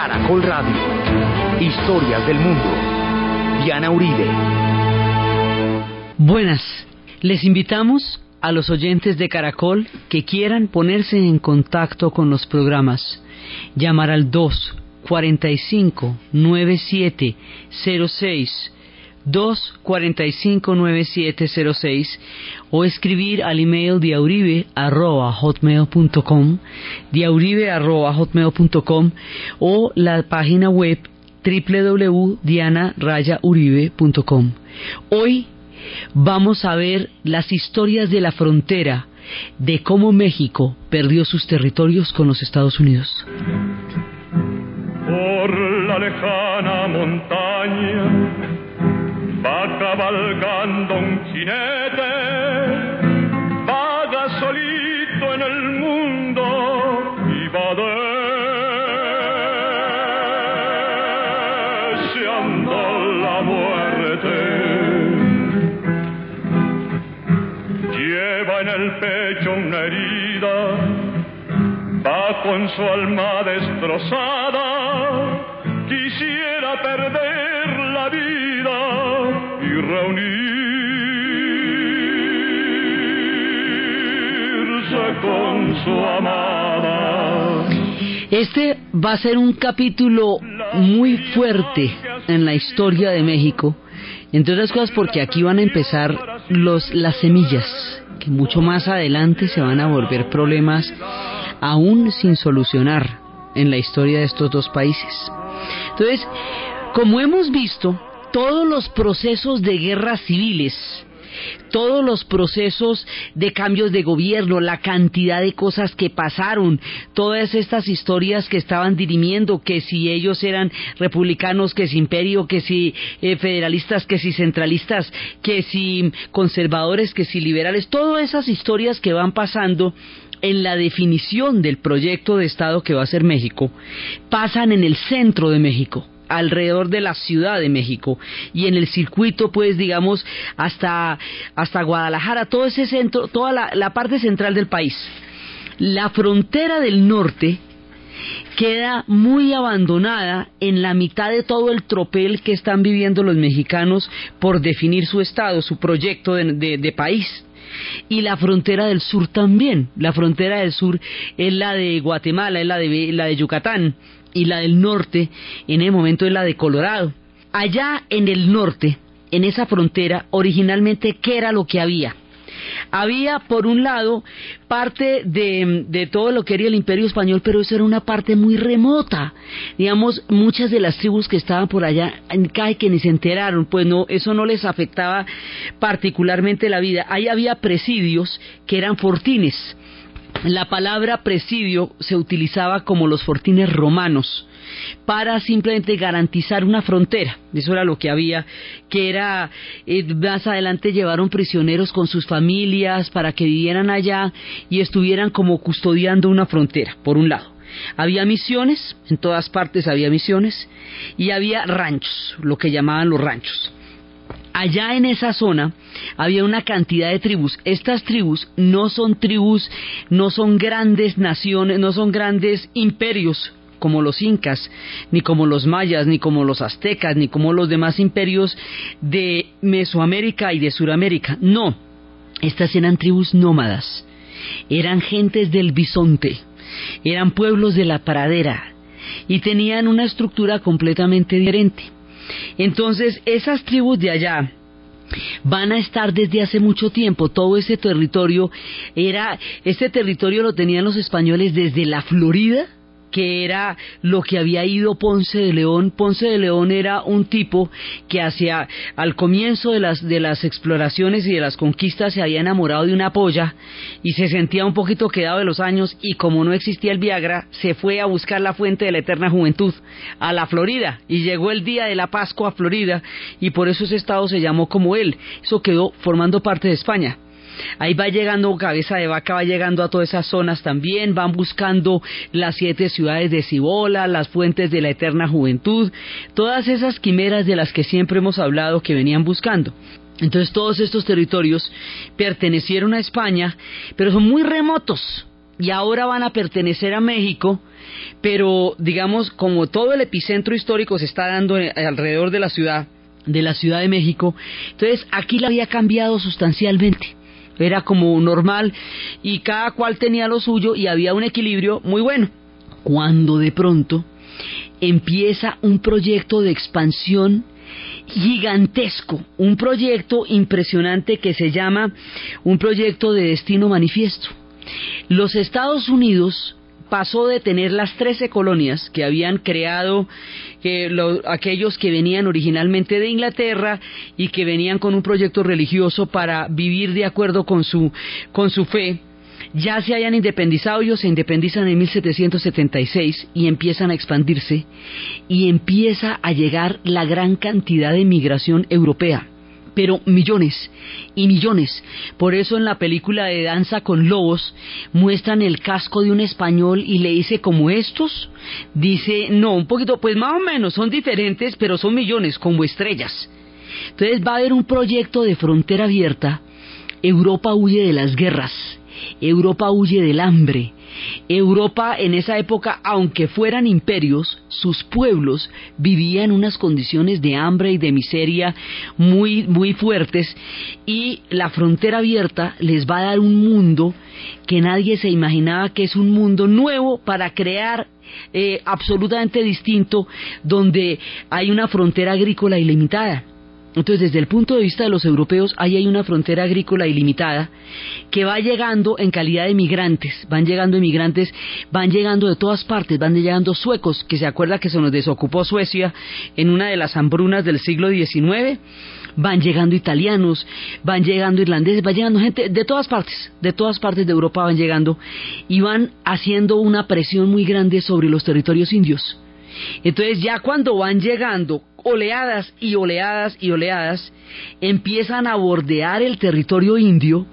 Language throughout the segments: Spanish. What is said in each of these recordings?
Caracol Radio. Historias del mundo. Diana Uribe. Buenas. Les invitamos a los oyentes de Caracol que quieran ponerse en contacto con los programas. Llamar al 2 45 9706 2459706 o escribir al email diauribe.hotmail.com diauribe.hotmail.com o la página web www.dianarayauribe.com Hoy vamos a ver las historias de la frontera de cómo México perdió sus territorios con los Estados Unidos. Por la lejana montaña cabalgando un jinete, vaga solito en el mundo y va deseando la muerte. Lleva en el pecho una herida, va con su alma destrozada, quisiera perder la vida reunirse con su amada. Este va a ser un capítulo muy fuerte en la historia de México, entre otras cosas porque aquí van a empezar los, las semillas, que mucho más adelante se van a volver problemas aún sin solucionar en la historia de estos dos países. Entonces, como hemos visto, todos los procesos de guerras civiles, todos los procesos de cambios de gobierno, la cantidad de cosas que pasaron, todas estas historias que estaban dirimiendo, que si ellos eran republicanos, que si imperio, que si eh, federalistas, que si centralistas, que si conservadores, que si liberales, todas esas historias que van pasando en la definición del proyecto de Estado que va a ser México, pasan en el centro de México alrededor de la Ciudad de México. Y en el circuito pues digamos hasta hasta Guadalajara todo ese centro toda la, la parte central del país. La frontera del norte queda muy abandonada en la mitad de todo el tropel que están viviendo los mexicanos por definir su estado, su proyecto de, de, de país. Y la frontera del sur también. La frontera del sur es la de Guatemala, es la de, la de Yucatán y la del norte en el momento es la de Colorado. Allá en el norte, en esa frontera, originalmente, ¿qué era lo que había? Había, por un lado, parte de, de, todo lo que era el imperio español, pero eso era una parte muy remota. Digamos, muchas de las tribus que estaban por allá, cae que ni se enteraron, pues no, eso no les afectaba particularmente la vida. Ahí había presidios que eran fortines. La palabra presidio se utilizaba como los fortines romanos para simplemente garantizar una frontera. Eso era lo que había, que era, eh, más adelante llevaron prisioneros con sus familias para que vivieran allá y estuvieran como custodiando una frontera, por un lado. Había misiones, en todas partes había misiones, y había ranchos, lo que llamaban los ranchos allá en esa zona había una cantidad de tribus. Estas tribus no son tribus, no son grandes naciones, no son grandes imperios como los incas, ni como los mayas, ni como los aztecas, ni como los demás imperios de Mesoamérica y de Suramérica. No, estas eran tribus nómadas, eran gentes del bisonte, eran pueblos de la pradera y tenían una estructura completamente diferente. Entonces, esas tribus de allá van a estar desde hace mucho tiempo. Todo ese territorio era, este territorio lo tenían los españoles desde la Florida que era lo que había ido Ponce de León. Ponce de León era un tipo que hacia al comienzo de las de las exploraciones y de las conquistas se había enamorado de una polla y se sentía un poquito quedado de los años y como no existía el Viagra, se fue a buscar la fuente de la eterna juventud a la Florida y llegó el día de la Pascua a Florida y por eso ese estado se llamó como él. Eso quedó formando parte de España. Ahí va llegando Cabeza de Vaca, va llegando a todas esas zonas también, van buscando las siete ciudades de Cibola, las fuentes de la eterna juventud, todas esas quimeras de las que siempre hemos hablado que venían buscando. Entonces todos estos territorios pertenecieron a España, pero son muy remotos. y ahora van a pertenecer a México, pero digamos como todo el epicentro histórico se está dando alrededor de la ciudad, de la Ciudad de México, entonces aquí la había cambiado sustancialmente. Era como normal y cada cual tenía lo suyo y había un equilibrio muy bueno. Cuando de pronto empieza un proyecto de expansión gigantesco, un proyecto impresionante que se llama un proyecto de destino manifiesto. Los Estados Unidos pasó de tener las 13 colonias que habían creado aquellos que venían originalmente de Inglaterra y que venían con un proyecto religioso para vivir de acuerdo con su, con su fe, ya se hayan independizado, ellos se independizan en 1776 y empiezan a expandirse y empieza a llegar la gran cantidad de migración europea pero millones y millones. Por eso en la película de Danza con Lobos muestran el casco de un español y le dice como estos. Dice, no, un poquito, pues más o menos, son diferentes, pero son millones, como estrellas. Entonces va a haber un proyecto de frontera abierta. Europa huye de las guerras Europa huye del hambre. Europa en esa época, aunque fueran imperios, sus pueblos vivían unas condiciones de hambre y de miseria muy, muy fuertes y la frontera abierta les va a dar un mundo que nadie se imaginaba que es un mundo nuevo para crear eh, absolutamente distinto donde hay una frontera agrícola ilimitada. Entonces, desde el punto de vista de los europeos, ahí hay una frontera agrícola ilimitada que va llegando en calidad de migrantes, van llegando inmigrantes, van llegando de todas partes, van llegando suecos, que se acuerda que se nos desocupó Suecia en una de las hambrunas del siglo XIX, van llegando italianos, van llegando irlandeses, va llegando gente de todas partes, de todas partes de Europa van llegando y van haciendo una presión muy grande sobre los territorios indios. Entonces ya cuando van llegando oleadas y oleadas y oleadas, empiezan a bordear el territorio indio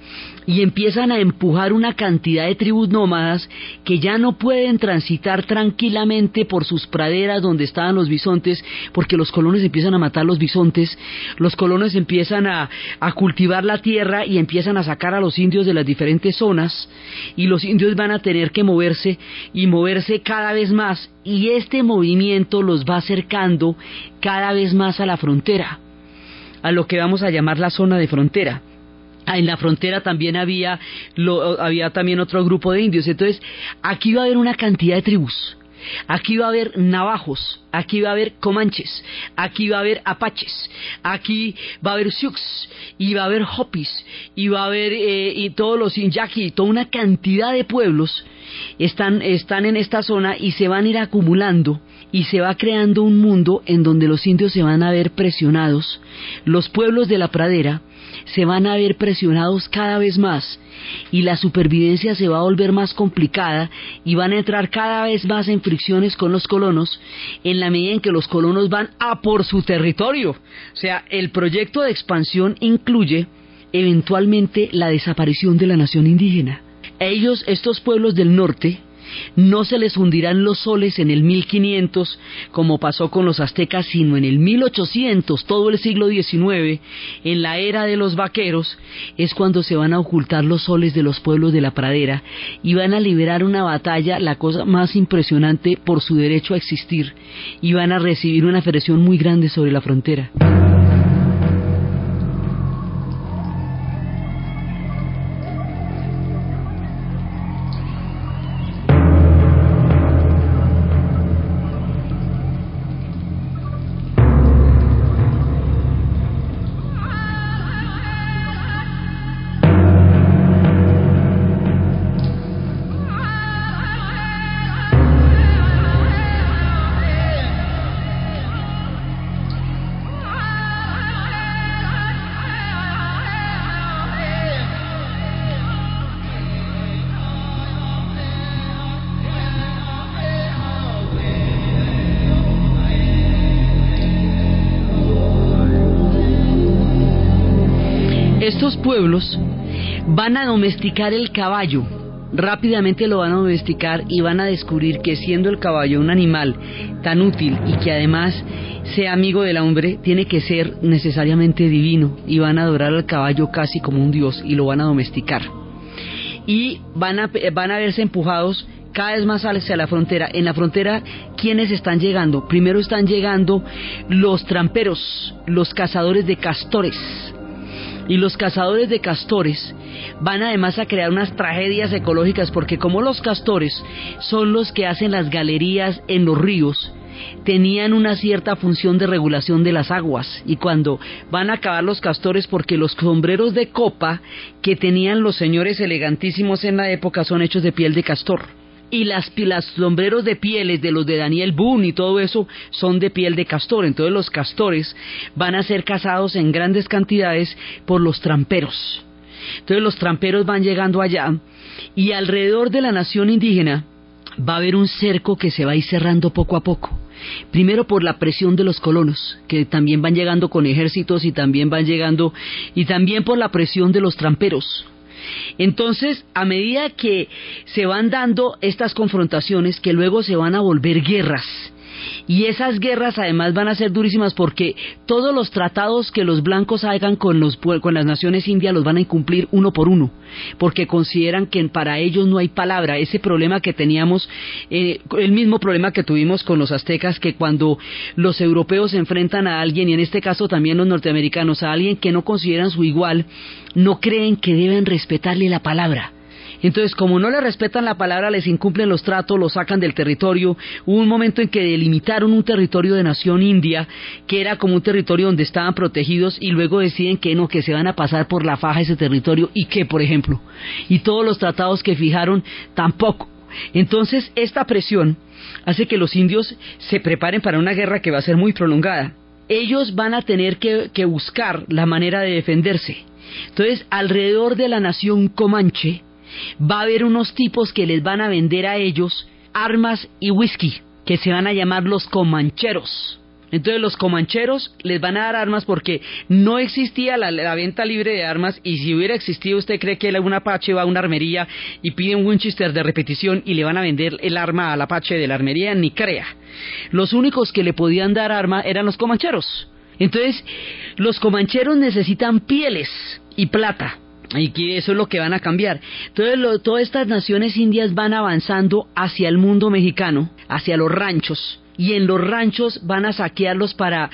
y empiezan a empujar una cantidad de tribus nómadas que ya no pueden transitar tranquilamente por sus praderas donde estaban los bisontes, porque los colonos empiezan a matar los bisontes, los colonos empiezan a, a cultivar la tierra y empiezan a sacar a los indios de las diferentes zonas, y los indios van a tener que moverse y moverse cada vez más, y este movimiento los va acercando cada vez más a la frontera, a lo que vamos a llamar la zona de frontera. Ah, en la frontera también había, había también otro grupo de indios. Entonces, aquí va a haber una cantidad de tribus. Aquí va a haber navajos, aquí va a haber comanches, aquí va a haber apaches, aquí va a haber sioux, y va a haber hopis, y va a haber eh, y todos los inyaki, toda una cantidad de pueblos están, están en esta zona y se van a ir acumulando y se va creando un mundo en donde los indios se van a ver presionados, los pueblos de la pradera se van a ver presionados cada vez más y la supervivencia se va a volver más complicada y van a entrar cada vez más en fricciones con los colonos en la medida en que los colonos van a por su territorio. O sea, el proyecto de expansión incluye eventualmente la desaparición de la nación indígena. Ellos, estos pueblos del norte, no se les hundirán los soles en el 1500 como pasó con los aztecas, sino en el 1800, todo el siglo XIX, en la era de los vaqueros, es cuando se van a ocultar los soles de los pueblos de la pradera y van a liberar una batalla, la cosa más impresionante por su derecho a existir, y van a recibir una presión muy grande sobre la frontera. Pueblos van a domesticar el caballo. Rápidamente lo van a domesticar y van a descubrir que siendo el caballo un animal tan útil y que además sea amigo del hombre, tiene que ser necesariamente divino y van a adorar al caballo casi como un dios y lo van a domesticar. y van a, van a verse empujados cada vez más hacia la frontera. En la frontera, ¿quiénes están llegando? Primero están llegando los tramperos, los cazadores de castores. Y los cazadores de castores van además a crear unas tragedias ecológicas porque como los castores son los que hacen las galerías en los ríos, tenían una cierta función de regulación de las aguas. Y cuando van a acabar los castores porque los sombreros de copa que tenían los señores elegantísimos en la época son hechos de piel de castor y las, sombreros de pieles de los de Daniel Boone y todo eso son de piel de castor. Entonces los castores van a ser cazados en grandes cantidades por los tramperos. Entonces los tramperos van llegando allá y alrededor de la nación indígena va a haber un cerco que se va a ir cerrando poco a poco. Primero por la presión de los colonos, que también van llegando con ejércitos y también van llegando, y también por la presión de los tramperos. Entonces, a medida que se van dando estas confrontaciones, que luego se van a volver guerras, y esas guerras además van a ser durísimas porque todos los tratados que los blancos hagan con, los, con las naciones indias los van a incumplir uno por uno, porque consideran que para ellos no hay palabra. Ese problema que teníamos, eh, el mismo problema que tuvimos con los aztecas, que cuando los europeos se enfrentan a alguien, y en este caso también los norteamericanos, a alguien que no consideran su igual, no creen que deben respetarle la palabra. Entonces, como no le respetan la palabra, les incumplen los tratos, los sacan del territorio. Hubo un momento en que delimitaron un territorio de nación india, que era como un territorio donde estaban protegidos, y luego deciden que no, que se van a pasar por la faja ese territorio, y que, por ejemplo, y todos los tratados que fijaron tampoco. Entonces, esta presión hace que los indios se preparen para una guerra que va a ser muy prolongada. Ellos van a tener que, que buscar la manera de defenderse. Entonces, alrededor de la nación comanche, va a haber unos tipos que les van a vender a ellos armas y whisky, que se van a llamar los comancheros. Entonces los comancheros les van a dar armas porque no existía la, venta libre de armas y si hubiera existido usted cree que un apache va a una armería y pide un Winchester de repetición y le van a vender el arma al apache de la armería, ni crea. Los únicos que le podían dar arma eran los comancheros. Entonces los comancheros necesitan pieles y plata y que eso es lo que van a cambiar. Entonces, todas estas naciones indias van avanzando hacia el mundo mexicano, hacia los ranchos, y en los ranchos van a saquearlos para,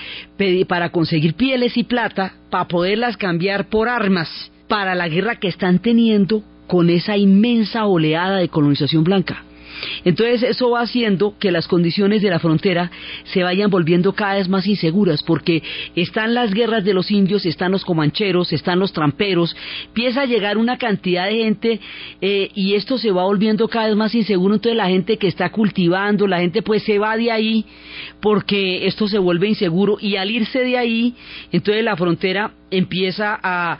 para conseguir pieles y plata, para poderlas cambiar por armas, para la guerra que están teniendo con esa inmensa oleada de colonización blanca. Entonces eso va haciendo que las condiciones de la frontera se vayan volviendo cada vez más inseguras porque están las guerras de los indios, están los comancheros, están los tramperos, empieza a llegar una cantidad de gente eh, y esto se va volviendo cada vez más inseguro, entonces la gente que está cultivando, la gente pues se va de ahí porque esto se vuelve inseguro y al irse de ahí, entonces la frontera empieza a,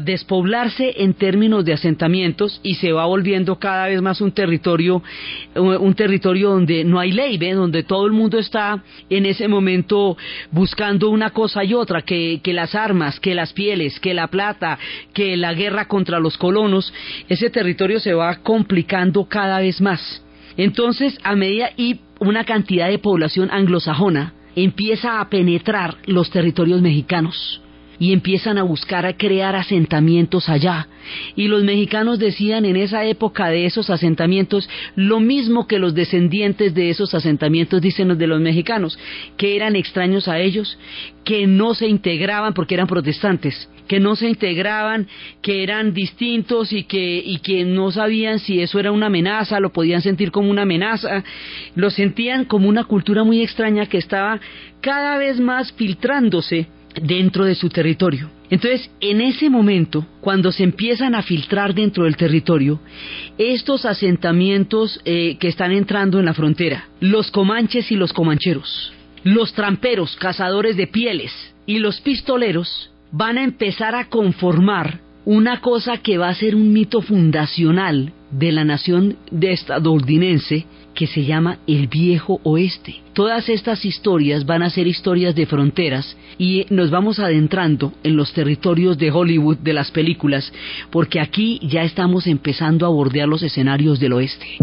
despoblarse en términos de asentamientos y se va volviendo cada vez más un territorio, un territorio donde no hay ley, donde todo el mundo está en ese momento buscando una cosa y otra, que, que las armas, que las pieles, que la plata, que la guerra contra los colonos, ese territorio se va complicando cada vez más. Entonces, a medida y una cantidad de población anglosajona empieza a penetrar los territorios mexicanos y empiezan a buscar a crear asentamientos allá. Y los mexicanos decían en esa época de esos asentamientos lo mismo que los descendientes de esos asentamientos dicen los de los mexicanos, que eran extraños a ellos, que no se integraban porque eran protestantes, que no se integraban, que eran distintos y que, y que no sabían si eso era una amenaza, lo podían sentir como una amenaza, lo sentían como una cultura muy extraña que estaba cada vez más filtrándose dentro de su territorio. Entonces, en ese momento, cuando se empiezan a filtrar dentro del territorio, estos asentamientos eh, que están entrando en la frontera, los comanches y los comancheros, los tramperos, cazadores de pieles y los pistoleros, van a empezar a conformar una cosa que va a ser un mito fundacional de la nación de estadounidense que se llama el viejo oeste. Todas estas historias van a ser historias de fronteras y nos vamos adentrando en los territorios de Hollywood de las películas porque aquí ya estamos empezando a bordear los escenarios del oeste.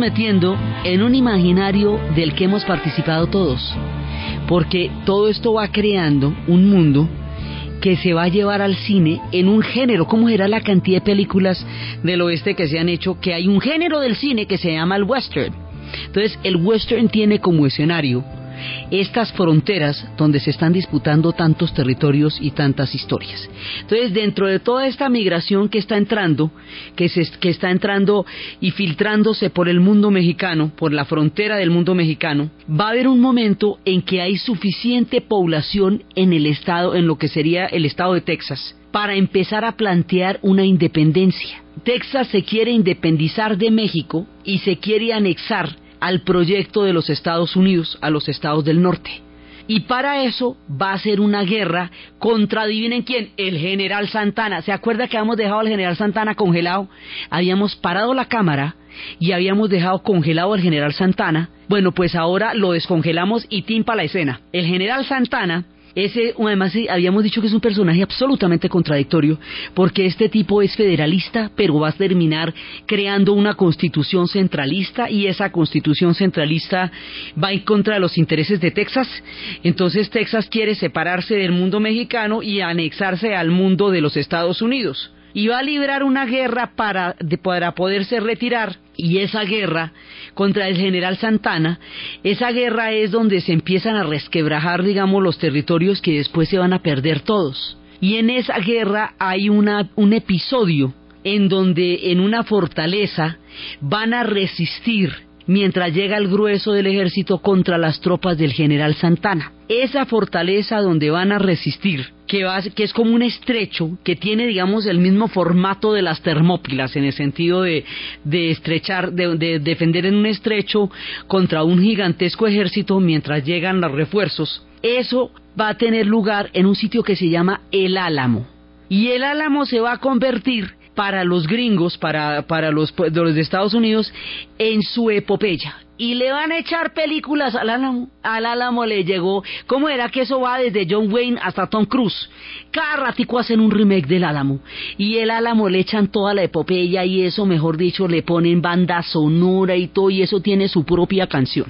Metiendo en un imaginario del que hemos participado todos, porque todo esto va creando un mundo que se va a llevar al cine en un género. ¿Cómo era la cantidad de películas del oeste que se han hecho? Que hay un género del cine que se llama el western. Entonces, el western tiene como escenario estas fronteras donde se están disputando tantos territorios y tantas historias. Entonces, dentro de toda esta migración que está entrando, que, se, que está entrando y filtrándose por el mundo mexicano, por la frontera del mundo mexicano, va a haber un momento en que hay suficiente población en el estado, en lo que sería el estado de Texas, para empezar a plantear una independencia. Texas se quiere independizar de México y se quiere anexar al proyecto de los Estados Unidos, a los estados del norte. Y para eso va a ser una guerra contra, adivinen quién, el general Santana. ¿Se acuerda que habíamos dejado al general Santana congelado? Habíamos parado la cámara y habíamos dejado congelado al general Santana. Bueno, pues ahora lo descongelamos y timpa la escena. El general Santana ese, además, habíamos dicho que es un personaje absolutamente contradictorio, porque este tipo es federalista, pero va a terminar creando una constitución centralista y esa constitución centralista va en contra de los intereses de Texas. Entonces Texas quiere separarse del mundo mexicano y anexarse al mundo de los Estados Unidos y va a librar una guerra para, para poderse retirar y esa guerra contra el general Santana, esa guerra es donde se empiezan a resquebrajar, digamos, los territorios que después se van a perder todos. Y en esa guerra hay una, un episodio en donde en una fortaleza van a resistir mientras llega el grueso del ejército contra las tropas del general Santana. Esa fortaleza donde van a resistir, que, que es como un estrecho, que tiene, digamos, el mismo formato de las termópilas, en el sentido de, estrechar, de defender en un estrecho contra un gigantesco ejército mientras llegan los refuerzos. Eso va a tener lugar en un sitio que se llama El Álamo. Y el Álamo se va a convertir para los gringos, para, para los, los de Estados Unidos, en su epopeya. Y le van a echar películas al Álamo. Al Álamo le llegó. ¿Cómo era que eso va desde John Wayne hasta Tom Cruise? Cada ratico hacen un remake del Álamo. Y el Álamo le echan toda la epopeya y eso, mejor dicho, le ponen banda sonora y todo. Y eso tiene su propia canción.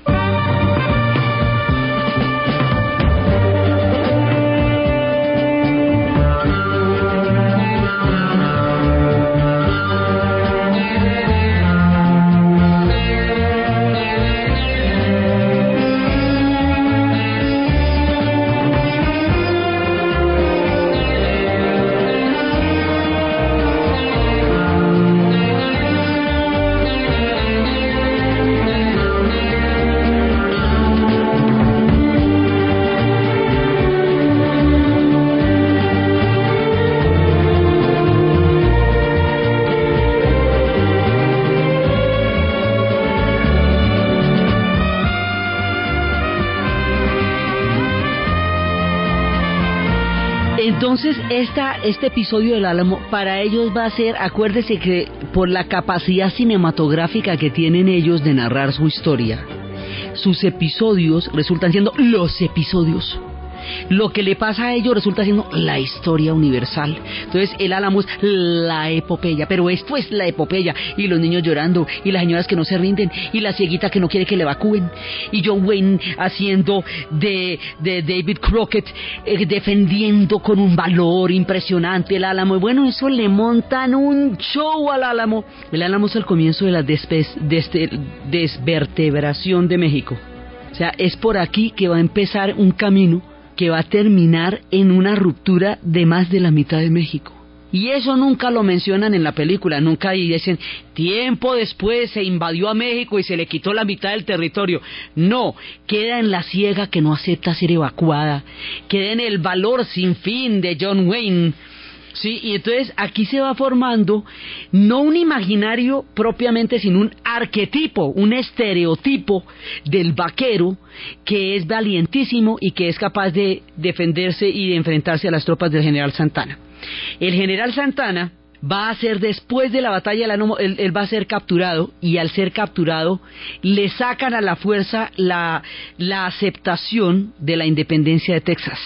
Este episodio del Álamo para ellos va a ser, acuérdese que por la capacidad cinematográfica que tienen ellos de narrar su historia, sus episodios resultan siendo los episodios lo que le pasa a ellos resulta siendo la historia universal. Entonces el Álamo es la epopeya, pero esto es la epopeya. Y los niños llorando, y las señoras que no se rinden, y la cieguita que no quiere que le evacúen, y John Wayne haciendo de, de David Crockett, eh, defendiendo con un valor impresionante el Álamo. Y bueno, eso le montan un show al Álamo. El Álamo es el comienzo de la este, desvertebración de México. O sea, es por aquí que va a empezar un camino que va a terminar en una ruptura de más de la mitad de México. Y eso nunca lo mencionan en la película, nunca dicen, tiempo después se invadió a México y se le quitó la mitad del territorio. No, queda en la ciega que no acepta ser evacuada, queda en el valor sin fin de John Wayne, Sí, y entonces aquí se va formando no un imaginario propiamente, sino un arquetipo, un estereotipo del vaquero que es valientísimo y que es capaz de defenderse y de enfrentarse a las tropas del general Santana. El general Santana va a ser después de la batalla él, él, va a ser capturado y al ser capturado le sacan a la fuerza la, la aceptación de la independencia de Texas.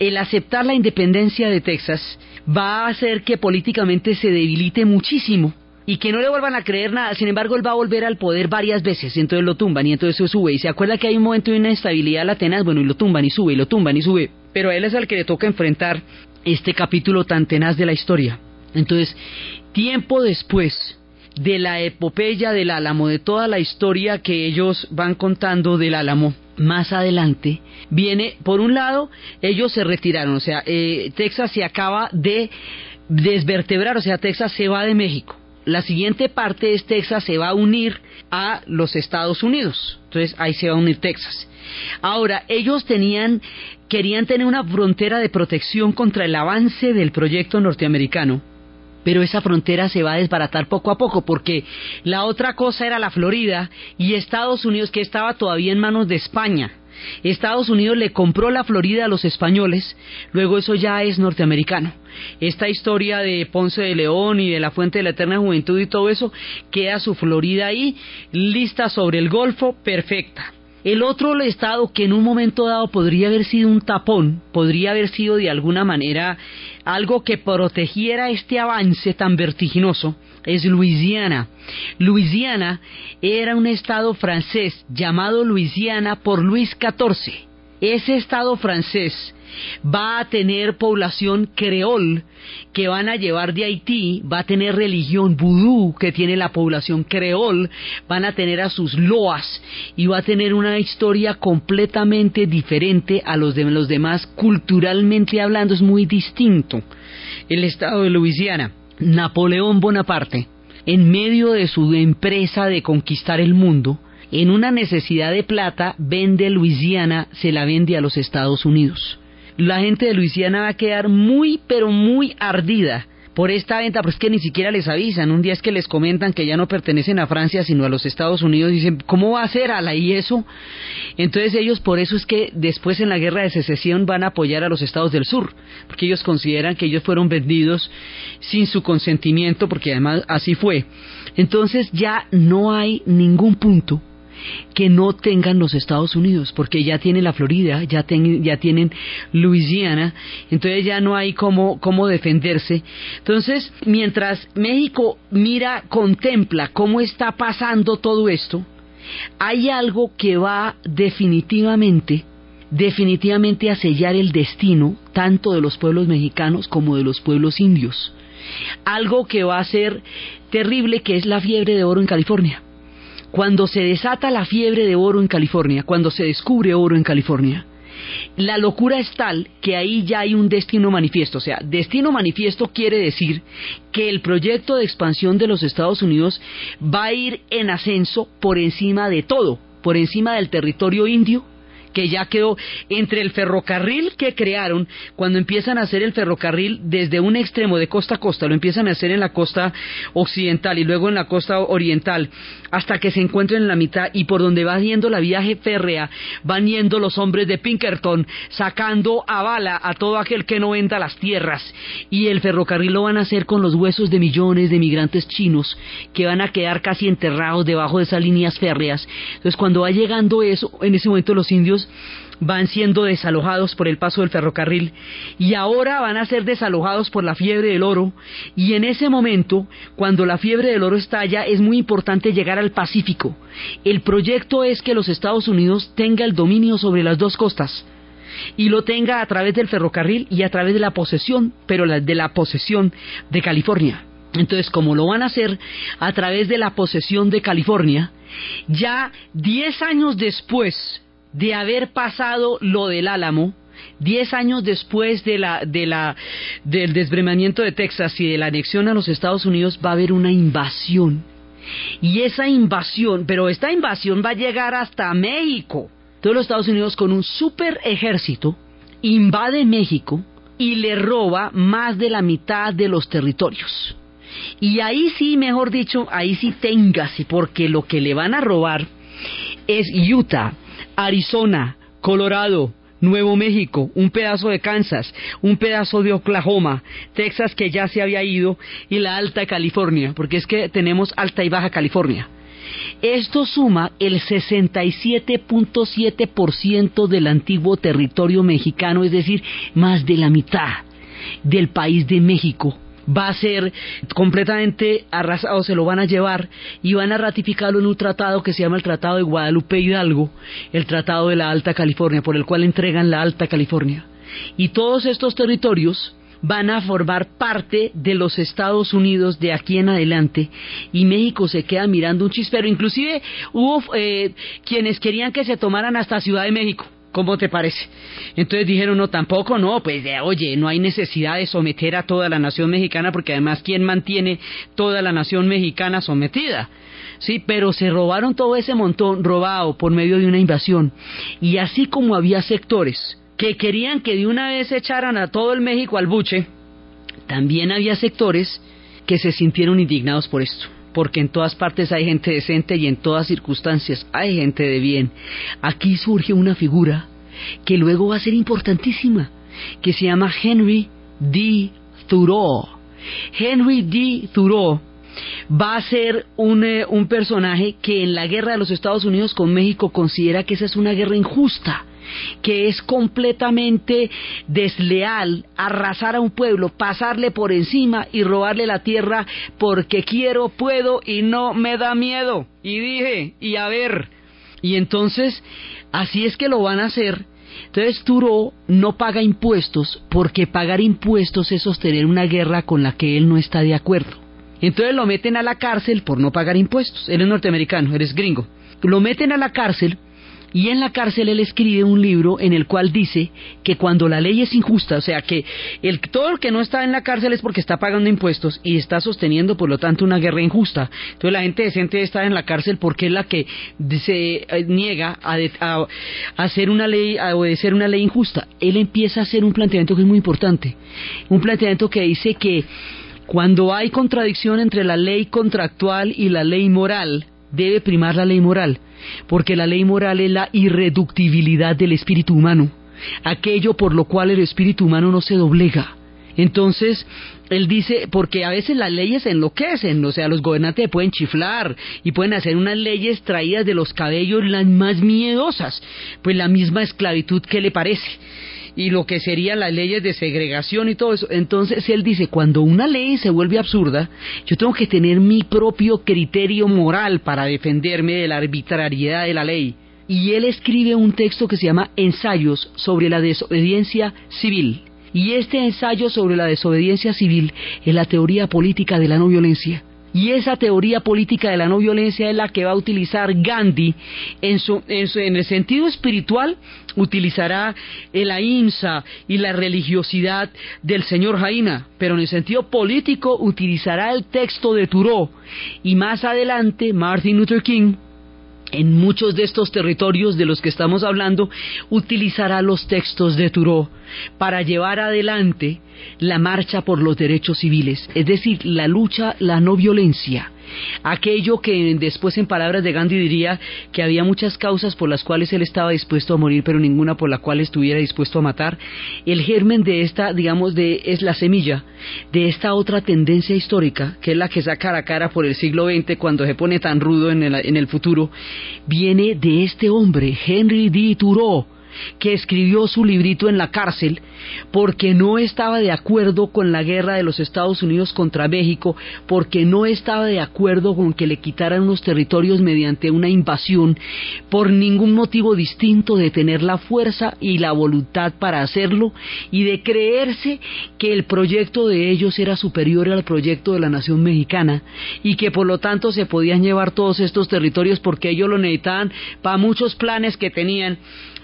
El aceptar la independencia de Texas va a hacer que políticamente se debilite muchísimo y que no le vuelvan a creer nada. Sin embargo, él va a volver al poder varias veces, entonces lo tumban, y entonces se sube. Y se acuerda que hay un momento de inestabilidad la tenaz, bueno, y lo tumban, y sube, y lo tumban, y sube. Pero a él es al que le toca enfrentar este capítulo tan tenaz de la historia. Entonces, tiempo después de la epopeya del Álamo, de toda la historia que ellos van contando del Álamo, más adelante, viene, por un lado, ellos se retiraron, o sea, eh, Texas se acaba de desvertebrar, o sea, Texas se va de México. La siguiente parte es Texas se va a unir a los Estados Unidos. Entonces ahí se va a unir Texas. Ahora, ellos tenían, querían tener una frontera de protección contra el avance del proyecto norteamericano pero esa frontera se va a desbaratar poco a poco porque la otra cosa era la Florida y Estados Unidos que estaba todavía en manos de España. Estados Unidos le compró la Florida a los españoles, luego eso ya es norteamericano. Esta historia de Ponce de León y de la Fuente de la Eterna Juventud y todo eso, queda su Florida ahí, lista sobre el Golfo, perfecta. El otro estado que en un momento dado podría haber sido un tapón, podría haber sido de alguna manera algo que protegiera este avance tan vertiginoso, es Luisiana. Luisiana era un estado francés llamado Luisiana por Luis XIV. Ese estado francés va a tener población creol que van a llevar de Haití, va a tener religión vudú que tiene la población creol, van a tener a sus loas y va a tener una historia completamente diferente a los de los demás, culturalmente hablando es muy distinto. El estado de Luisiana, Napoleón Bonaparte, en medio de su empresa de conquistar el mundo, en una necesidad de plata, vende Luisiana, se la vende a los Estados Unidos la gente de Luisiana va a quedar muy, pero muy ardida por esta venta, pero es que ni siquiera les avisan. Un día es que les comentan que ya no pertenecen a Francia, sino a los Estados Unidos. Dicen, ¿cómo va a ser a la y eso? Entonces ellos, por eso es que después en la guerra de secesión van a apoyar a los Estados del Sur, porque ellos consideran que ellos fueron vendidos sin su consentimiento, porque además así fue. Entonces ya no hay ningún punto que no tengan los Estados Unidos, porque ya tienen la Florida, ya, ya tienen Luisiana, entonces ya no hay cómo, cómo defenderse. Entonces, mientras México mira, contempla cómo está pasando todo esto, hay algo que va definitivamente definitivamente a sellar el destino tanto de los pueblos mexicanos como de los pueblos indios. Algo que va a ser terrible que es la fiebre de oro en California. Cuando se desata la fiebre de oro en California, cuando se descubre oro en California, la locura es tal que ahí ya hay un destino manifiesto. O sea, destino manifiesto quiere decir que el proyecto de expansión de los Estados Unidos va a ir en ascenso por encima de todo, por encima del territorio indio, que ya quedó entre el ferrocarril que crearon cuando empiezan a hacer el ferrocarril desde un extremo de costa a costa, lo empiezan a hacer en la costa occidental y luego en la costa oriental, hasta que se encuentren en la mitad. Y por donde va yendo la viaje férrea, van yendo los hombres de Pinkerton sacando a bala a todo aquel que no venda las tierras. Y el ferrocarril lo van a hacer con los huesos de millones de migrantes chinos que van a quedar casi enterrados debajo de esas líneas férreas. Entonces cuando va llegando eso, en ese momento los indios van siendo desalojados por el paso del ferrocarril y ahora van a ser desalojados por la fiebre del oro y en ese momento, cuando la fiebre del oro estalla, es muy importante llegar al Pacífico. El proyecto es que los Estados Unidos tenga el dominio sobre las dos costas y lo tenga a través del ferrocarril y a través de la posesión, pero de la posesión de California. Entonces, como lo van a hacer a través de la posesión de California, ya 10 años después de haber pasado lo del Álamo, diez años después de la, de la, del desbremamiento de Texas y de la anexión a los Estados Unidos, va a haber una invasión. Y esa invasión, pero esta invasión va a llegar hasta México. Todos los Estados Unidos con un super ejército invade México y le roba más de la mitad de los territorios. Y ahí sí, mejor dicho, ahí sí téngase, porque lo que le van a robar es Utah, Arizona, Colorado, Nuevo México, un pedazo de Kansas, un pedazo de Oklahoma, Texas que ya se había ido y la Alta California, porque es que tenemos Alta y Baja California. Esto suma el 67.7% del antiguo territorio mexicano, es decir, más de la mitad del país de México va a ser completamente arrasado, se lo van a llevar y van a ratificarlo en un tratado que se llama el Tratado de Guadalupe Hidalgo, el Tratado de la Alta California, por el cual entregan la Alta California. Y todos estos territorios van a formar parte de los Estados Unidos de aquí en adelante y México se queda mirando un chispero. Inclusive hubo eh, quienes querían que se tomaran hasta Ciudad de México. ¿Cómo te parece? Entonces dijeron, no, tampoco, no, pues de, oye, no hay necesidad de someter a toda la nación mexicana porque además, ¿quién mantiene toda la nación mexicana sometida? Sí, pero se robaron todo ese montón robado por medio de una invasión. Y así como había sectores que querían que de una vez echaran a todo el México al buche, también había sectores que se sintieron indignados por esto porque en todas partes hay gente decente y en todas circunstancias hay gente de bien. Aquí surge una figura que luego va a ser importantísima, que se llama Henry D. Thoreau. Henry D. Thoreau va a ser un, eh, un personaje que en la guerra de los Estados Unidos con México considera que esa es una guerra injusta que es completamente desleal arrasar a un pueblo, pasarle por encima y robarle la tierra porque quiero, puedo y no me da miedo. Y dije, y a ver, y entonces así es que lo van a hacer. Entonces Turo no paga impuestos porque pagar impuestos es sostener una guerra con la que él no está de acuerdo. Entonces lo meten a la cárcel por no pagar impuestos. Él es norteamericano, eres gringo. Lo meten a la cárcel y en la cárcel él escribe un libro en el cual dice que cuando la ley es injusta, o sea que el, todo el que no está en la cárcel es porque está pagando impuestos y está sosteniendo por lo tanto una guerra injusta. Entonces la gente decente está en la cárcel porque es la que se eh, niega a, a, hacer una ley, a obedecer una ley injusta. Él empieza a hacer un planteamiento que es muy importante, un planteamiento que dice que cuando hay contradicción entre la ley contractual y la ley moral, debe primar la ley moral, porque la ley moral es la irreductibilidad del espíritu humano, aquello por lo cual el espíritu humano no se doblega. Entonces, él dice, porque a veces las leyes enloquecen, o sea, los gobernantes pueden chiflar y pueden hacer unas leyes traídas de los cabellos las más miedosas, pues la misma esclavitud que le parece y lo que serían las leyes de segregación y todo eso. Entonces él dice, cuando una ley se vuelve absurda, yo tengo que tener mi propio criterio moral para defenderme de la arbitrariedad de la ley. Y él escribe un texto que se llama Ensayos sobre la desobediencia civil. Y este ensayo sobre la desobediencia civil es la teoría política de la no violencia. Y esa teoría política de la no violencia es la que va a utilizar Gandhi en, su, en, el sentido espiritual, utilizará el ahimsa y la religiosidad del señor Jaina, pero en el sentido político utilizará el texto de Thoreau. Y más adelante Martin Luther King en muchos de estos territorios de los que estamos hablando, utilizará los textos de Thoreau para llevar adelante la marcha por los derechos civiles, es decir, la lucha, la no violencia, aquello que después en palabras de Gandhi diría que había muchas causas por las cuales él estaba dispuesto a morir, pero ninguna por la cual estuviera dispuesto a matar. El germen de esta, digamos, de, es la semilla de esta otra tendencia histórica, que es la que saca a cara por el siglo XX cuando se pone tan rudo en el, en el futuro, viene de este hombre, Henry D. Thoreau, que escribió su librito en la cárcel porque no estaba de acuerdo con la guerra de los Estados Unidos contra México, porque no estaba de acuerdo con que le quitaran unos territorios mediante una invasión, por ningún motivo distinto de tener la fuerza y la voluntad para hacerlo y de creerse que el proyecto de ellos era superior al proyecto de la nación mexicana y que por lo tanto se podían llevar todos estos territorios porque ellos lo necesitaban para muchos planes que tenían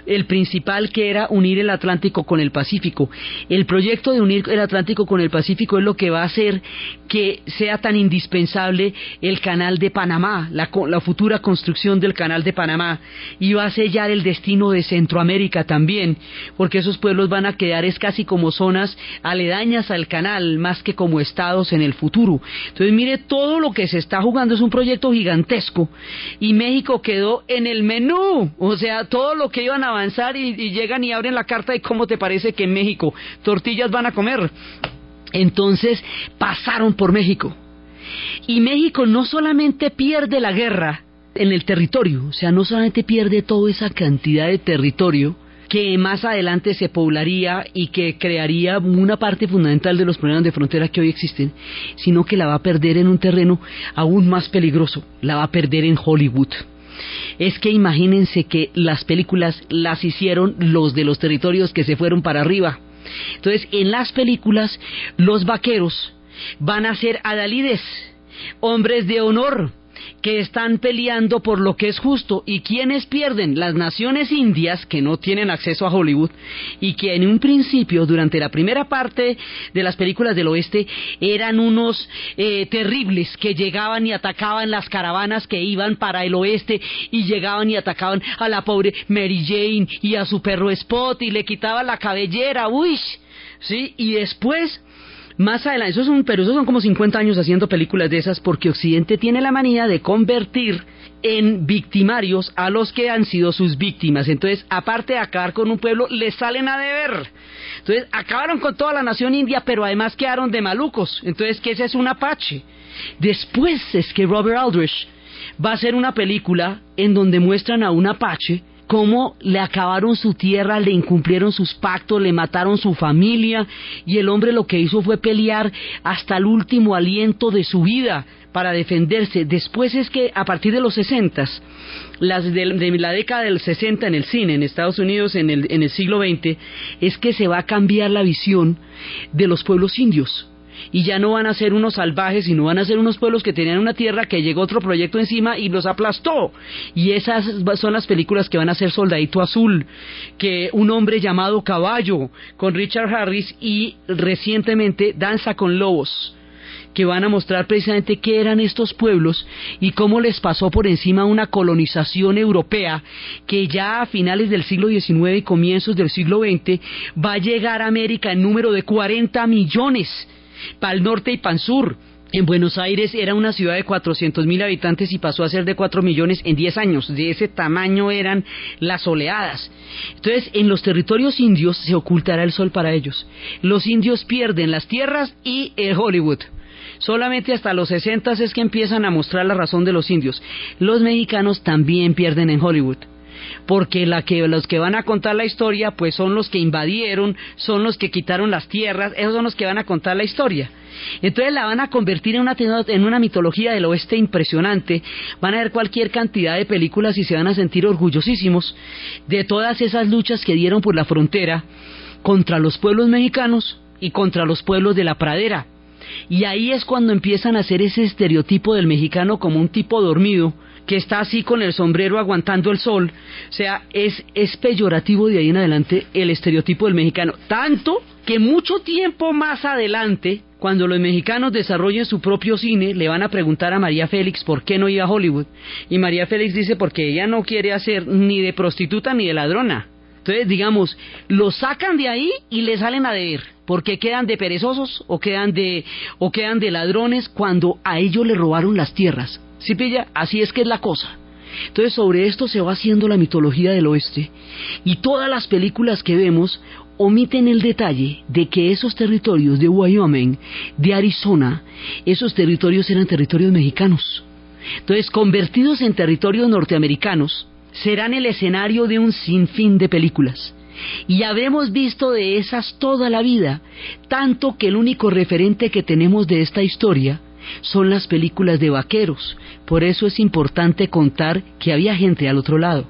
el principal que era unir el Atlántico con el Pacífico. El proyecto de unir el Atlántico con el Pacífico es lo que va a hacer que sea tan indispensable el canal de Panamá, la, futura construcción del canal de Panamá, y va a sellar el destino de Centroamérica también, porque esos pueblos van a quedar es casi como zonas aledañas al canal, más que como estados en el futuro. Entonces mire, todo lo que se está jugando es un proyecto gigantesco, y México quedó en el menú, o sea, todo lo que iban a avanzar y, llegan y abren la carta de cómo te parece que en México tortillas van a comer. Entonces pasaron por México. Y México no solamente pierde la guerra en el territorio, o sea, no solamente pierde toda esa cantidad de territorio, que más adelante se poblaría y que crearía una parte fundamental de los problemas de frontera que hoy existen, sino que la va a perder en un terreno aún más peligroso, la va a perder en Hollywood es que imagínense que las películas las hicieron los de los territorios que se fueron para arriba. Entonces, en las películas, los vaqueros van a ser adalides, hombres de honor, que están peleando por lo que es justo. ¿Y quiénes pierden? Las naciones indias que no tienen acceso a Hollywood y que en un principio, durante la primera parte de las películas del oeste, eran unos eh, terribles que llegaban y atacaban las caravanas que iban para el oeste y llegaban y atacaban a la pobre Mary Jane y a su perro Spot y le quitaban la cabellera, uy, ¿sí? Y después más adelante, eso son, pero esos son como 50 años haciendo películas de esas porque Occidente tiene la manía de convertir en victimarios a los que han sido sus víctimas. Entonces, aparte de acabar con un pueblo, les salen a deber. Entonces, acabaron con toda la nación india, pero además quedaron de malucos. Entonces, ¿qué ese es un apache? Después es que Robert Aldrich va a hacer una película en donde muestran a un apache cómo le acabaron su tierra, le incumplieron sus pactos, le mataron su familia y el hombre lo que hizo fue pelear hasta el último aliento de su vida para defenderse. Después es que a partir de los 60, las de, la década del 60 en el cine en Estados Unidos en el, en el siglo XX, es que se va a cambiar la visión de los pueblos indios y ya no van a ser unos salvajes, sino van a ser unos pueblos que tenían una tierra que llegó otro proyecto encima y los aplastó. Y esas son las películas que van a ser Soldadito Azul, que un hombre llamado Caballo con Richard Harris y recientemente Danza con Lobos que van a mostrar precisamente qué eran estos pueblos y cómo les pasó por encima una colonización europea que ya a finales del siglo XIX y comienzos del siglo XX va a llegar a América en número de 40 millones para el norte y el sur. En Buenos Aires era una ciudad de 400 mil habitantes y pasó a ser de 4 millones en 10 años. De ese tamaño eran las oleadas. Entonces, en los territorios indios se ocultará el sol para ellos. Los indios pierden las tierras y el Hollywood. Solamente hasta los 60 es que empiezan a mostrar la razón de los indios. Los mexicanos también pierden en Hollywood porque la que, los que van a contar la historia pues son los que invadieron, son los que quitaron las tierras, esos son los que van a contar la historia. Entonces la van a convertir en una, en una mitología del oeste impresionante, van a ver cualquier cantidad de películas y se van a sentir orgullosísimos de todas esas luchas que dieron por la frontera contra los pueblos mexicanos y contra los pueblos de la pradera. Y ahí es cuando empiezan a hacer ese estereotipo del mexicano como un tipo dormido, que está así con el sombrero aguantando el sol. O sea, es, es peyorativo de ahí en adelante el estereotipo del mexicano. Tanto que mucho tiempo más adelante, cuando los mexicanos desarrollen su propio cine, le van a preguntar a María Félix por qué no iba a Hollywood. Y María Félix dice porque ella no quiere hacer ni de prostituta ni de ladrona. Entonces, digamos, lo sacan de ahí y le salen a deber, porque quedan de perezosos o quedan de o quedan de ladrones cuando a ellos le robaron las tierras. ¿Sí pilla? Así es que es la cosa. Entonces sobre esto se va haciendo la mitología del oeste y todas las películas que vemos omiten el detalle de que esos territorios de Wyoming, de Arizona, esos territorios eran territorios mexicanos. Entonces, convertidos en territorios norteamericanos, serán el escenario de un sinfín de películas. Y habremos visto de esas toda la vida, tanto que el único referente que tenemos de esta historia son las películas de vaqueros. Por eso es importante contar que había gente al otro lado.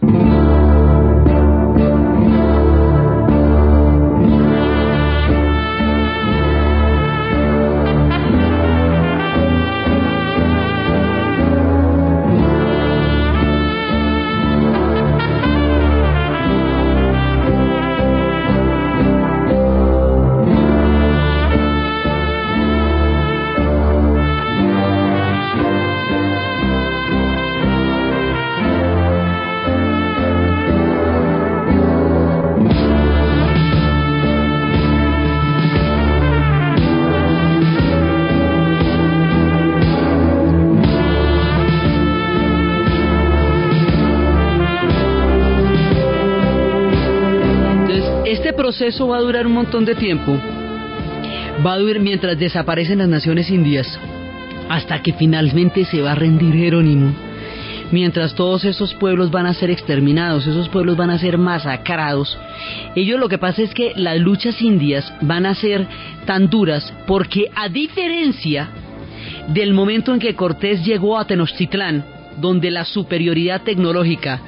Proceso va a durar un montón de tiempo. Va a durar mientras desaparecen las naciones indias, hasta que finalmente se va a rendir Jerónimo. mientras todos esos pueblos van a ser exterminados, esos pueblos van a ser masacrados, ellos lo que pasa es que las luchas indias van a ser tan duras porque a diferencia del momento en que Cortés llegó a Tenochtitlán, donde la superioridad tecnológica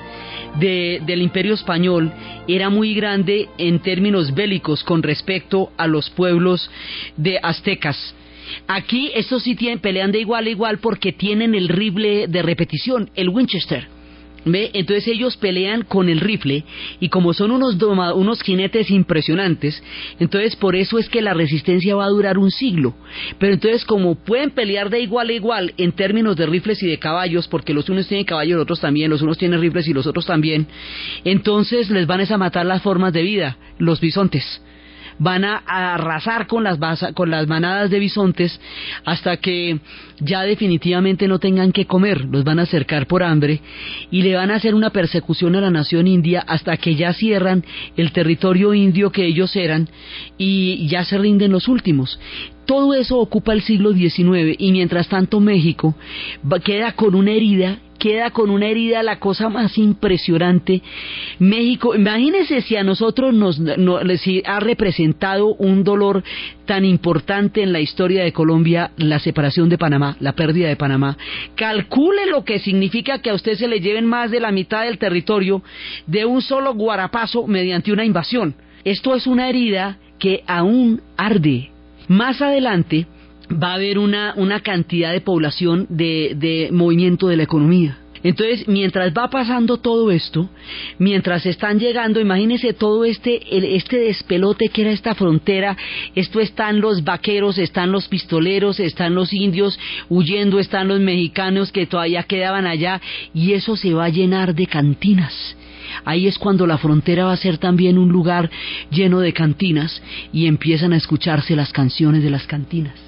del imperio español era muy grande en términos bélicos con respecto a los pueblos de aztecas. Aquí estos sí tienen, pelean de igual a igual porque tienen el rifle de repetición, el Winchester. Entonces ellos pelean con el rifle y como son unos, unos jinetes impresionantes, entonces por eso es que la resistencia va a durar un siglo. Pero entonces como pueden pelear de igual a igual en términos de rifles y de caballos, porque los unos tienen caballos y los otros también, los unos tienen rifles y los otros también, entonces les van a matar las formas de vida, los bisontes van a arrasar con las, con las manadas de bisontes hasta que ya definitivamente no tengan que comer, los van a acercar por hambre y le van a hacer una persecución a la nación india hasta que ya cierran el territorio indio que ellos eran y ya se rinden los últimos. Todo eso ocupa el siglo XIX y mientras tanto México queda con una herida queda con una herida la cosa más impresionante. México, imagínense si a nosotros nos ha representado un dolor tan importante en la historia de Colombia la separación de Panamá, la pérdida de Panamá. Calcule lo que significa que a usted se le lleven más de la mitad del territorio de un solo guarapazo mediante una invasión. Esto es una herida que aún arde. Más adelante, va a haber una, una cantidad de población de, de movimiento de la economía. Entonces, mientras va pasando todo esto, mientras están llegando, imagínense todo este, este despelote que era esta frontera, esto están los vaqueros, están los pistoleros, están los indios huyendo, están los mexicanos que todavía quedaban allá, y eso se va a llenar de cantinas Ahí es cuando la frontera va a ser también un lugar lleno de cantinas y empiezan a escucharse las canciones de las cantinas.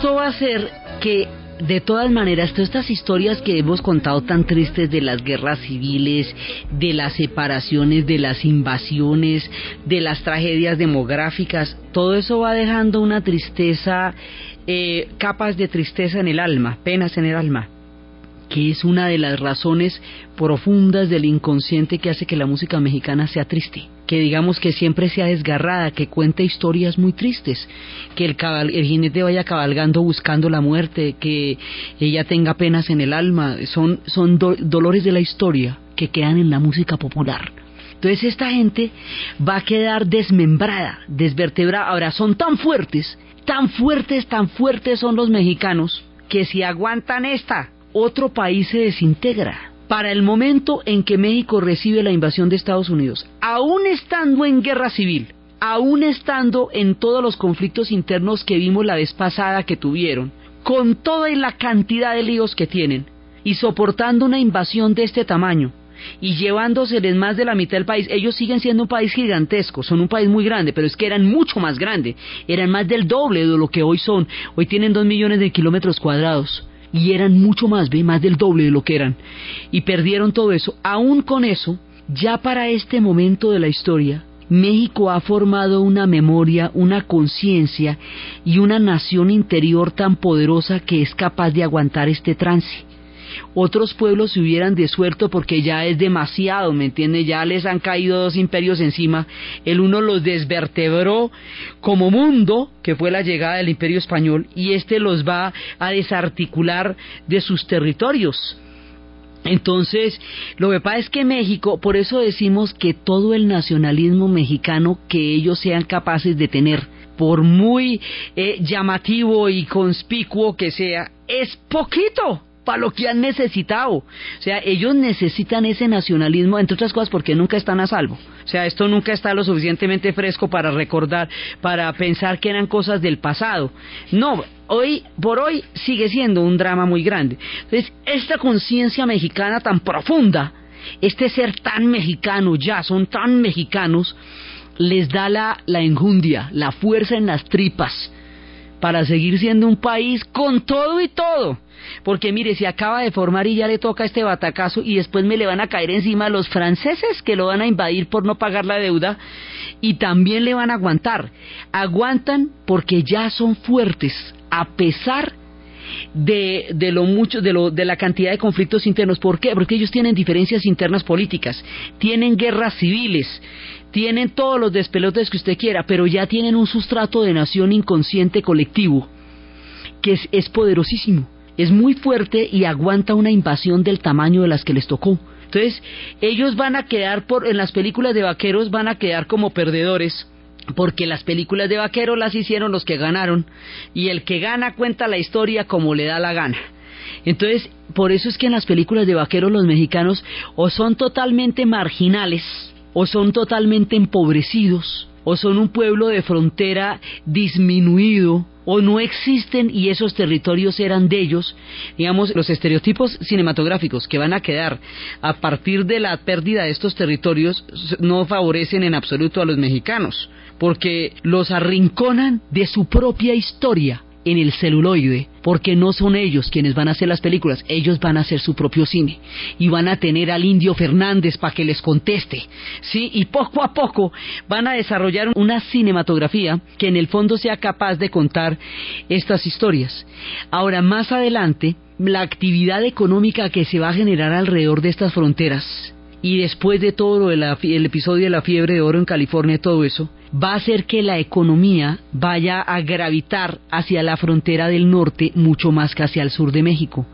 Esto va a hacer que de todas maneras, todas estas historias que hemos contado tan tristes de las guerras civiles, de las separaciones, de las invasiones, de las tragedias demográficas, todo eso va dejando una tristeza, eh, capas de tristeza en el alma, penas en el alma que es una de las razones profundas del inconsciente que hace que la música mexicana sea triste, que digamos que siempre sea desgarrada, que cuente historias muy tristes, que el, el jinete vaya cabalgando buscando la muerte, que ella tenga penas en el alma, son, son dolores de la historia que quedan en la música popular. Entonces esta gente va a quedar desmembrada, desvertebrada. Ahora son tan fuertes, tan fuertes, tan fuertes son los mexicanos, que si aguantan esta, otro país se desintegra. Para el momento en que México recibe la invasión de Estados Unidos, aún estando en guerra civil, aún estando en todos los conflictos internos que vimos la vez pasada que tuvieron, con toda la cantidad de líos que tienen, y soportando una invasión de este tamaño, y llevándoseles más de la mitad del país, ellos siguen siendo un país gigantesco, son un país muy grande, pero es que eran mucho más grande, eran más del doble de lo que hoy son, hoy tienen dos millones de kilómetros cuadrados y eran mucho más, ve, más del doble de lo que eran. Y perdieron todo eso. Aún con eso, ya para este momento de la historia, México ha formado una memoria, una conciencia y una nación interior tan poderosa que es capaz de aguantar este trance. Otros pueblos se hubieran desuelto porque ya es demasiado, ¿me entiende? Ya les han caído dos imperios encima. El uno los desvertebró como mundo, que fue la llegada del imperio español, y este los va a desarticular de sus territorios. Entonces, lo que pasa es que México, por eso decimos que todo el nacionalismo mexicano que ellos sean capaces de tener, por muy eh, llamativo y conspicuo que sea, es poquito para lo que han necesitado. O sea, ellos necesitan ese nacionalismo, entre otras cosas, porque nunca están a salvo. O sea, esto nunca está lo suficientemente fresco para recordar, para pensar que eran cosas del pasado. No, hoy por hoy sigue siendo un drama muy grande. Entonces, esta conciencia mexicana tan profunda, este ser tan mexicano ya, son tan mexicanos, les da la, la enjundia, la fuerza en las tripas para seguir siendo un país con todo y todo. Porque mire, se acaba de formar y ya le toca este batacazo y después me le van a caer encima los franceses que lo van a invadir por no pagar la deuda y también le van a aguantar. Aguantan porque ya son fuertes a pesar de, de, lo mucho de, lo, de la cantidad de conflictos internos. ¿Por qué? Porque ellos tienen diferencias internas políticas, tienen guerras civiles, tienen todos los despelotes que usted quiera, pero ya tienen un sustrato de nación inconsciente colectivo que es, es poderosísimo es muy fuerte y aguanta una invasión del tamaño de las que les tocó. Entonces, ellos van a quedar por, en las películas de vaqueros van a quedar como perdedores, porque las películas de vaqueros las hicieron los que ganaron, y el que gana cuenta la historia como le da la gana. Entonces, por eso es que en las películas de vaqueros los mexicanos o son totalmente marginales, o son totalmente empobrecidos, o son un pueblo de frontera disminuido, o no existen y esos territorios eran de ellos, digamos, los estereotipos cinematográficos que van a quedar a partir de la pérdida de estos territorios no favorecen en absoluto a los mexicanos, porque los arrinconan de su propia historia en el celuloide, porque no son ellos quienes van a hacer las películas, ellos van a hacer su propio cine y van a tener al indio Fernández para que les conteste, ¿sí? Y poco a poco van a desarrollar una cinematografía que en el fondo sea capaz de contar estas historias. Ahora, más adelante, la actividad económica que se va a generar alrededor de estas fronteras y después de todo el episodio de la fiebre de oro en California y todo eso, va a hacer que la economía vaya a gravitar hacia la frontera del norte mucho más que hacia el sur de México.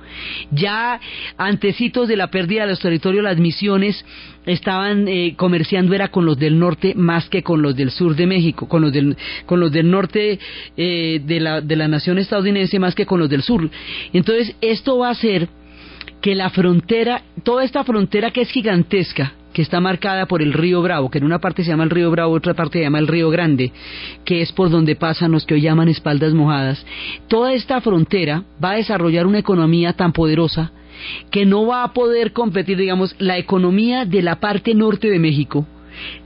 Ya antecitos de la pérdida de los territorios, las misiones estaban eh, comerciando era con los del norte más que con los del sur de México, con los del, con los del norte eh, de, la, de la nación estadounidense más que con los del sur. Entonces esto va a hacer que la frontera, toda esta frontera que es gigantesca, que está marcada por el río Bravo, que en una parte se llama el río Bravo, otra parte se llama el río Grande, que es por donde pasan los que hoy llaman espaldas mojadas, toda esta frontera va a desarrollar una economía tan poderosa que no va a poder competir, digamos, la economía de la parte norte de México,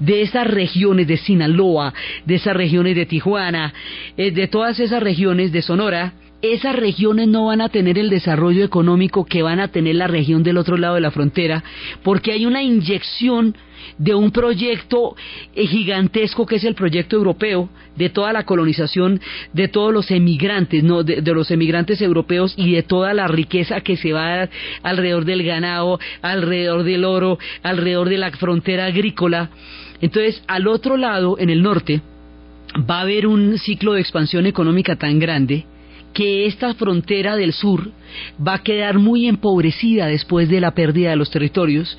de esas regiones de Sinaloa, de esas regiones de Tijuana, eh, de todas esas regiones de Sonora, esas regiones no van a tener el desarrollo económico que van a tener la región del otro lado de la frontera, porque hay una inyección de un proyecto eh, gigantesco que es el proyecto europeo, de toda la colonización, de todos los emigrantes, no, de, los emigrantes europeos y de toda la riqueza que se va alrededor del ganado, alrededor del oro, alrededor de la frontera agrícola. Entonces, al otro lado, en el norte, va a haber un ciclo de expansión económica tan grande que esta frontera del sur va a quedar muy empobrecida después de la pérdida de los territorios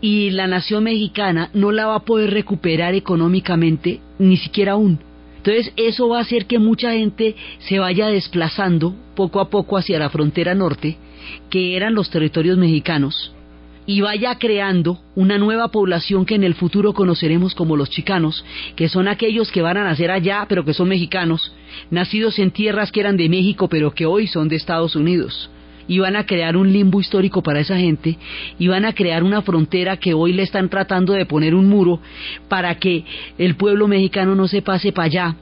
y la nación mexicana no la va a poder recuperar económicamente ni siquiera aún. Entonces eso va a hacer que mucha gente se vaya desplazando poco a poco hacia la frontera norte, que eran los territorios mexicanos, y vaya creando una nueva población que en el futuro conoceremos como los chicanos, que son aquellos que van a nacer allá pero que son mexicanos, nacidos en tierras que eran de México pero que hoy son de Estados Unidos. Y van a crear un limbo histórico para esa gente y van a crear una frontera que hoy le están tratando de poner un muro para que el pueblo mexicano no se pase para allá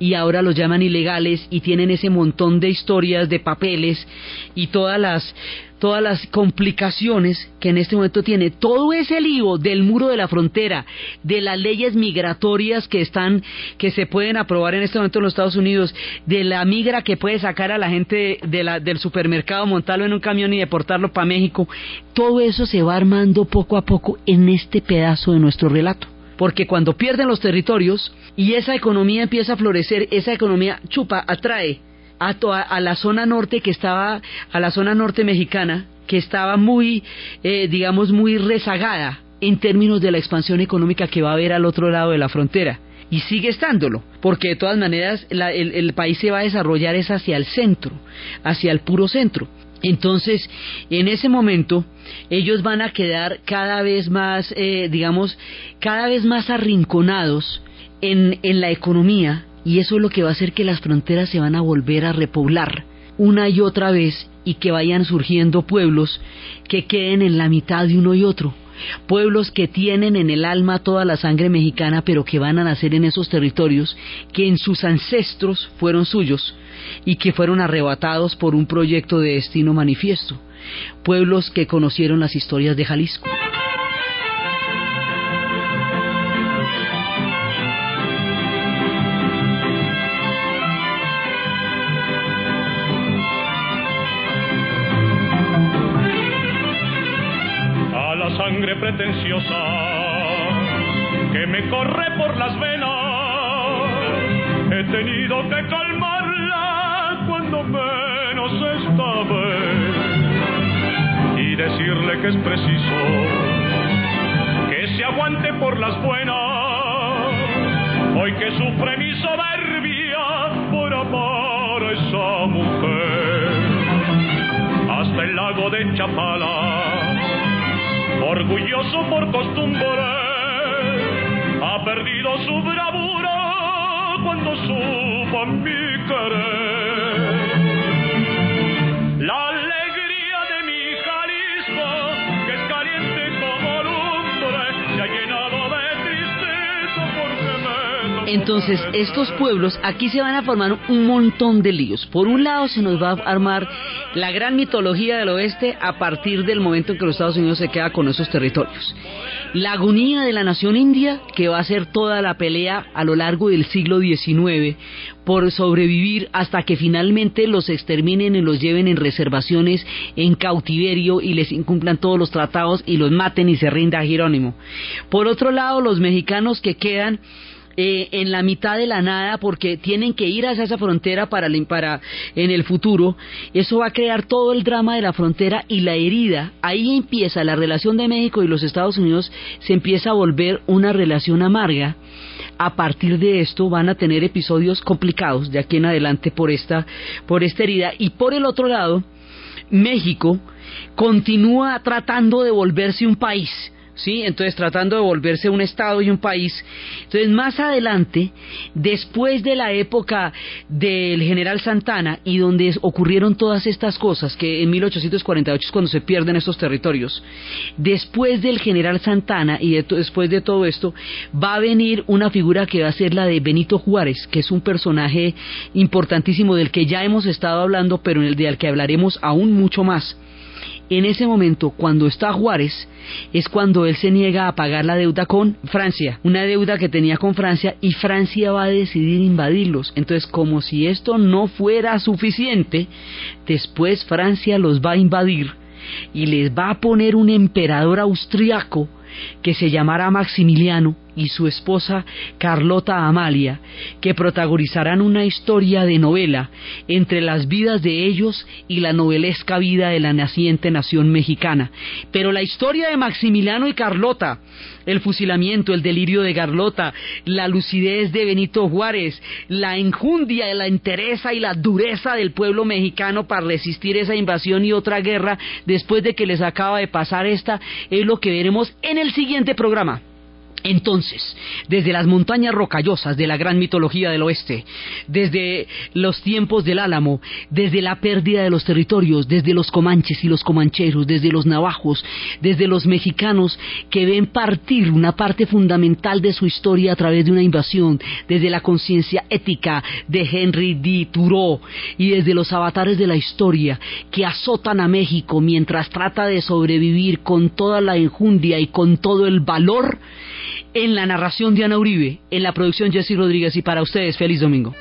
y ahora los llaman ilegales y tienen ese montón de historias, de papeles y todas las todas las complicaciones que en este momento tiene todo ese lío del muro de la frontera, de las leyes migratorias que están, que se pueden aprobar en este momento en los Estados Unidos, de la migra que puede sacar a la gente de la, del supermercado, montarlo en un camión y deportarlo para México, todo eso se va armando poco a poco en este pedazo de nuestro relato. Porque cuando pierden los territorios y esa economía empieza a florecer, esa economía chupa, atrae a, a la zona norte que estaba, a la zona norte mexicana, que estaba muy, eh, digamos, muy rezagada en términos de la expansión económica que va a haber al otro lado de la frontera. Y sigue estándolo, porque de todas maneras el, el, país se va a desarrollar es hacia el centro, hacia el puro centro. Entonces, en ese momento, ellos van a quedar cada vez más, eh, digamos, cada vez más arrinconados en, en la economía, y eso es lo que va a hacer que las fronteras se van a volver a repoblar una y otra vez y que vayan surgiendo pueblos que queden en la mitad de uno y otro. Pueblos que tienen en el alma toda la sangre mexicana, pero que van a nacer en esos territorios que en sus ancestros fueron suyos y que fueron arrebatados por un proyecto de destino manifiesto. Pueblos que conocieron las historias de Jalisco. Tenido que calmarla cuando menos esta vez y decirle que es preciso que se aguante por las buenas. Hoy que sufre mi soberbia por amar a esa mujer. Hasta el lago de Chapala orgulloso por costumbre, ha perdido su bravura cuando supo mi querer. La alegría de mi Jalisco, que es caliente como lumbre, se ha llenado de tristeza porque me Entonces, estos pueblos, aquí se van a formar un montón de líos. Por un lado, se nos va a armar la gran mitología del oeste a partir del momento en que los Estados Unidos se queda con esos territorios. La agonía de la nación india, que va a ser toda la pelea a lo largo del siglo XIX por sobrevivir hasta que finalmente los exterminen y los lleven en reservaciones, en cautiverio y les incumplan todos los tratados y los maten y se rinda a Jerónimo. Por otro lado, los mexicanos que quedan eh, en la mitad de la nada porque tienen que ir hacia esa frontera para, para en el futuro, eso va a crear todo el drama de la frontera y la herida. Ahí empieza la relación de México y los Estados Unidos, se empieza a volver una relación amarga. A partir de esto van a tener episodios complicados de aquí en adelante por esta, por esta herida. Y por el otro lado, México continúa tratando de volverse un país ¿sí? Entonces tratando de volverse un Estado y un país. Entonces más adelante, después de la época del general Santana y donde ocurrieron todas estas cosas, que en 1848 es cuando se pierden estos territorios, después del general Santana y después de todo esto, va a venir una figura que va a ser la de Benito Juárez, que es un personaje importantísimo del que ya hemos estado hablando, pero en el del que hablaremos aún mucho más. En ese momento, cuando está Juárez, es cuando él se niega a pagar la deuda con Francia, una deuda que tenía con Francia y Francia va a decidir invadirlos. Entonces, como si esto no fuera suficiente, después Francia los va a invadir y les va a poner un emperador austriaco que se llamará Maximiliano y su esposa Carlota Amalia, que protagonizarán una historia de novela entre las vidas de ellos y la novelesca vida de la naciente nación mexicana. Pero la historia de Maximiliano y Carlota, el fusilamiento, el delirio de Carlota, la lucidez de Benito Juárez, la enjundia, la entereza y la dureza del pueblo mexicano para resistir esa invasión y otra guerra después de que les acaba de pasar esta, es lo que veremos en el siguiente programa Entonces, desde las montañas rocallosas de la gran mitología del oeste, desde los tiempos del Álamo, desde la pérdida de los territorios, desde los comanches y los comancheros, desde los navajos, desde los mexicanos que ven partir una parte fundamental de su historia a través de una invasión, desde la conciencia ética de Henry D. Thoreau y desde los avatares de la historia que azotan a México mientras trata de sobrevivir con toda la enjundia y con todo el valor, en la narración de Ana Uribe, en la producción Jesse Rodríguez y para ustedes, feliz domingo.